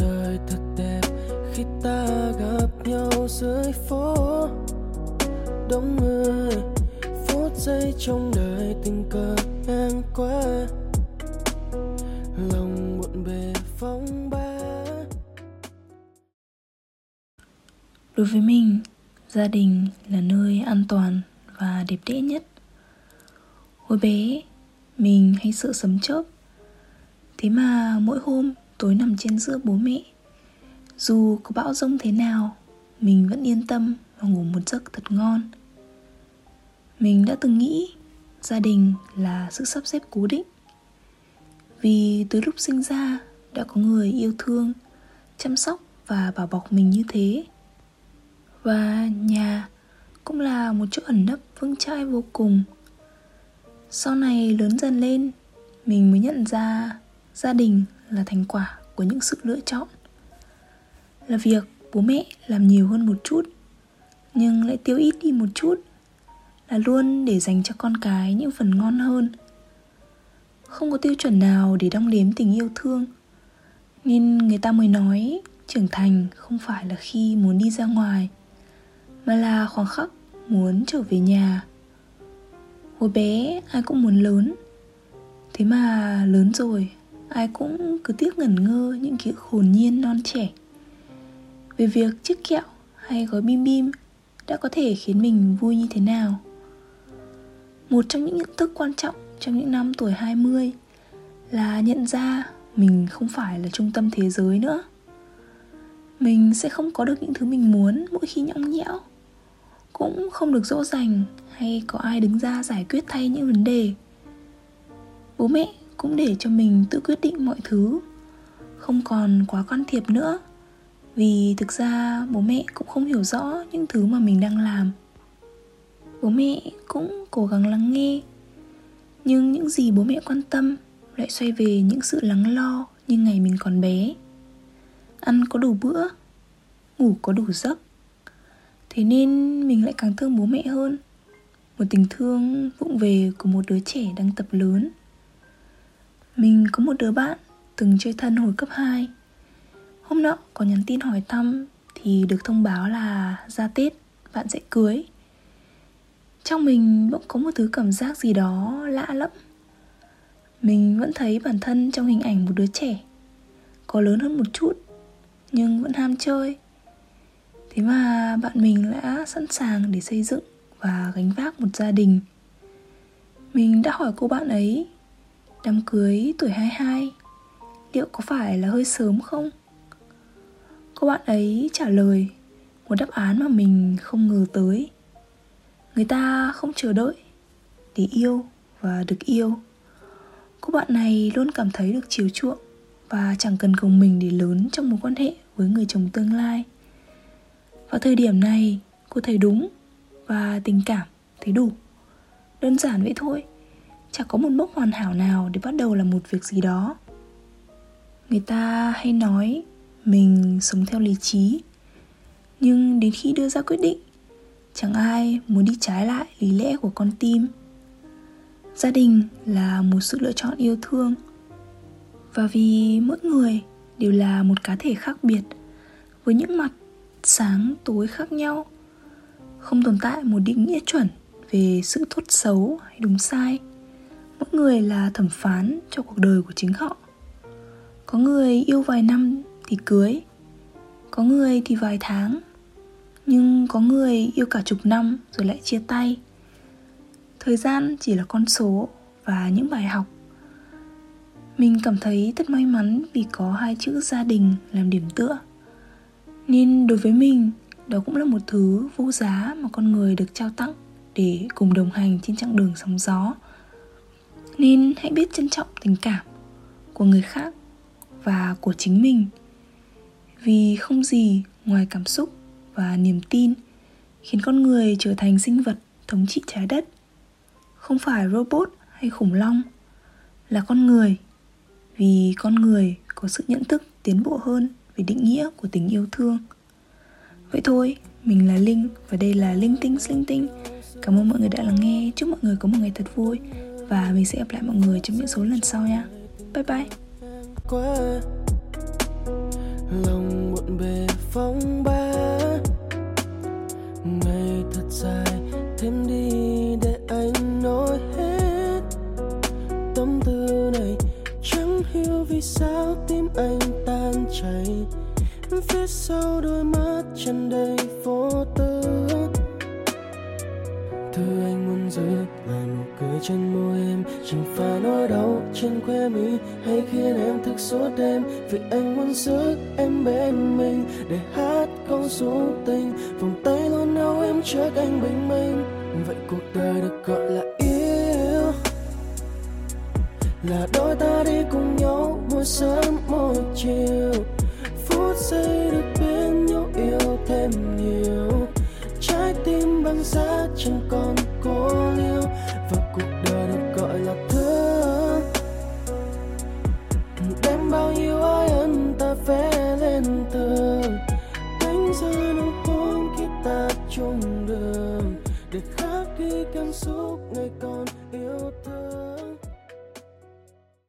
đời thật đẹp khi ta gặp nhau dưới phố. Đông người, phút giây trong đời tình cờ ngang qua. Lòng muộn bề phong ba đối với mình, gia đình là nơi an toàn và đẹp đẽ nhất. Hồi bé, mình hay sợ sấm chớp. Thế mà mỗi hôm tối nằm trên giữa bố mẹ. Dù có bão rông thế nào, mình vẫn yên tâm và ngủ một giấc thật ngon. Mình đã từng nghĩ gia đình là sự sắp xếp cố định. Vì từ lúc sinh ra đã có người yêu thương, chăm sóc và bảo bọc mình như thế. Và nhà cũng là một chỗ ẩn nấp vững chãi vô cùng. Sau này lớn dần lên, mình mới nhận ra gia đình là thành quả của những sự lựa chọn. Là việc bố mẹ làm nhiều hơn một chút, nhưng lại tiêu ít đi một chút, là luôn để dành cho con cái những phần ngon hơn. Không có tiêu chuẩn nào để đong đếm tình yêu thương, nên người ta mới nói trưởng thành không phải là khi muốn đi ra ngoài, mà là khoảng khắc muốn trở về nhà. Hồi bé ai cũng muốn lớn, thế mà lớn rồi ai cũng cứ tiếc ngẩn ngơ những ký ức hồn nhiên, non trẻ về việc chiếc kẹo hay gói bim bim đã có thể khiến mình vui như thế nào một trong những nhận thức quan trọng trong những năm tuổi 20 là nhận ra mình không phải là trung tâm thế giới nữa. Mình sẽ không có được những thứ mình muốn mỗi khi nhõng nhẽo. Cũng không được dỗ dành hay có ai đứng ra giải quyết thay những vấn đề. Bố mẹ cũng để cho mình tự quyết định mọi thứ, không còn quá can thiệp nữa. Vì thực ra bố mẹ cũng không hiểu rõ những thứ mà mình đang làm. Bố mẹ cũng cố gắng lắng nghe nhưng những gì bố mẹ quan tâm lại xoay về những sự lắng lo như ngày mình còn bé. Ăn có đủ bữa ngủ có đủ giấc thế nên mình lại càng thương bố mẹ hơn. Một tình thương vụng về của một đứa trẻ đang tập lớn mình có một đứa bạn từng chơi thân hồi cấp 2 Hôm nọ có nhắn tin hỏi thăm thì được thông báo là ra Tết bạn sẽ cưới. Trong mình bỗng có một thứ cảm giác gì đó lạ lẫm, mình vẫn thấy bản thân trong hình ảnh một đứa trẻ có lớn hơn một chút nhưng vẫn ham chơi. Thế mà bạn mình đã sẵn sàng để xây dựng và gánh vác một gia đình. Mình đã hỏi cô bạn ấy đám cưới tuổi 22 liệu có phải là hơi sớm không? Cô bạn ấy trả lời, một đáp án mà mình không ngờ tới. Người ta không chờ đợi, để yêu và được yêu. Cô bạn này luôn cảm thấy được chiều chuộng và chẳng cần gồng mình để lớn trong mối quan hệ với người chồng tương lai. Vào thời điểm này, cô thấy đúng và tình cảm thấy đủ. Đơn giản vậy thôi chẳng có một mốc hoàn hảo nào để bắt đầu là một việc gì đó. Người ta hay nói mình sống theo lý trí. Nhưng đến khi đưa ra quyết định, chẳng ai muốn đi trái lại lý lẽ của con tim. Gia đình là một sự lựa chọn yêu thương. Và vì mỗi người đều là một cá thể khác biệt, với những mặt sáng tối khác nhau, không tồn tại một định nghĩa chuẩn về sự tốt xấu hay đúng sai mỗi người là thẩm phán cho cuộc đời của chính họ. Có người yêu vài năm thì cưới, có người thì vài tháng, nhưng có người yêu cả chục năm rồi lại chia tay. Thời gian chỉ là con số và những bài học. Mình cảm thấy thật may mắn vì có hai chữ gia đình làm điểm tựa. Nên đối với mình, đó cũng là một thứ vô giá mà con người được trao tặng để cùng đồng hành trên chặng đường sóng gió nên hãy biết trân trọng tình cảm của người khác và của chính mình. Vì không gì ngoài cảm xúc và niềm tin khiến con người trở thành sinh vật thống trị trái đất. Không phải robot hay khủng long là con người, vì con người có sự nhận thức tiến bộ hơn về định nghĩa của tình yêu thương. Vậy thôi, mình là linh và đây là linh tinh linh tinh. Cảm ơn mọi người đã lắng nghe. Chúc mọi người có một ngày thật vui và mình sẽ gặp lại mọi người trong những số lần sau nha. Bye bye. Lòng bộn bề phong ba ngày thật dài, thêm đi để anh nói hết. Tâm tư này chẳng hiểu vì sao tim anh tan chảy. Phía sau đôi mắt tràn đầy vô tư. Từ anh giữ là nụ cười trên môi em. Chẳng phải nỗi đau trên khóe mi hay khiến em thức suốt đêm. Vì anh muốn giữ em bên mình để hát câu số tình. Vòng tay luôn nâu em trước anh bình minh. Vậy cuộc đời được gọi là yêu. Là đôi ta đi cùng nhau mỗi sớm mỗi chiều. Phút giây được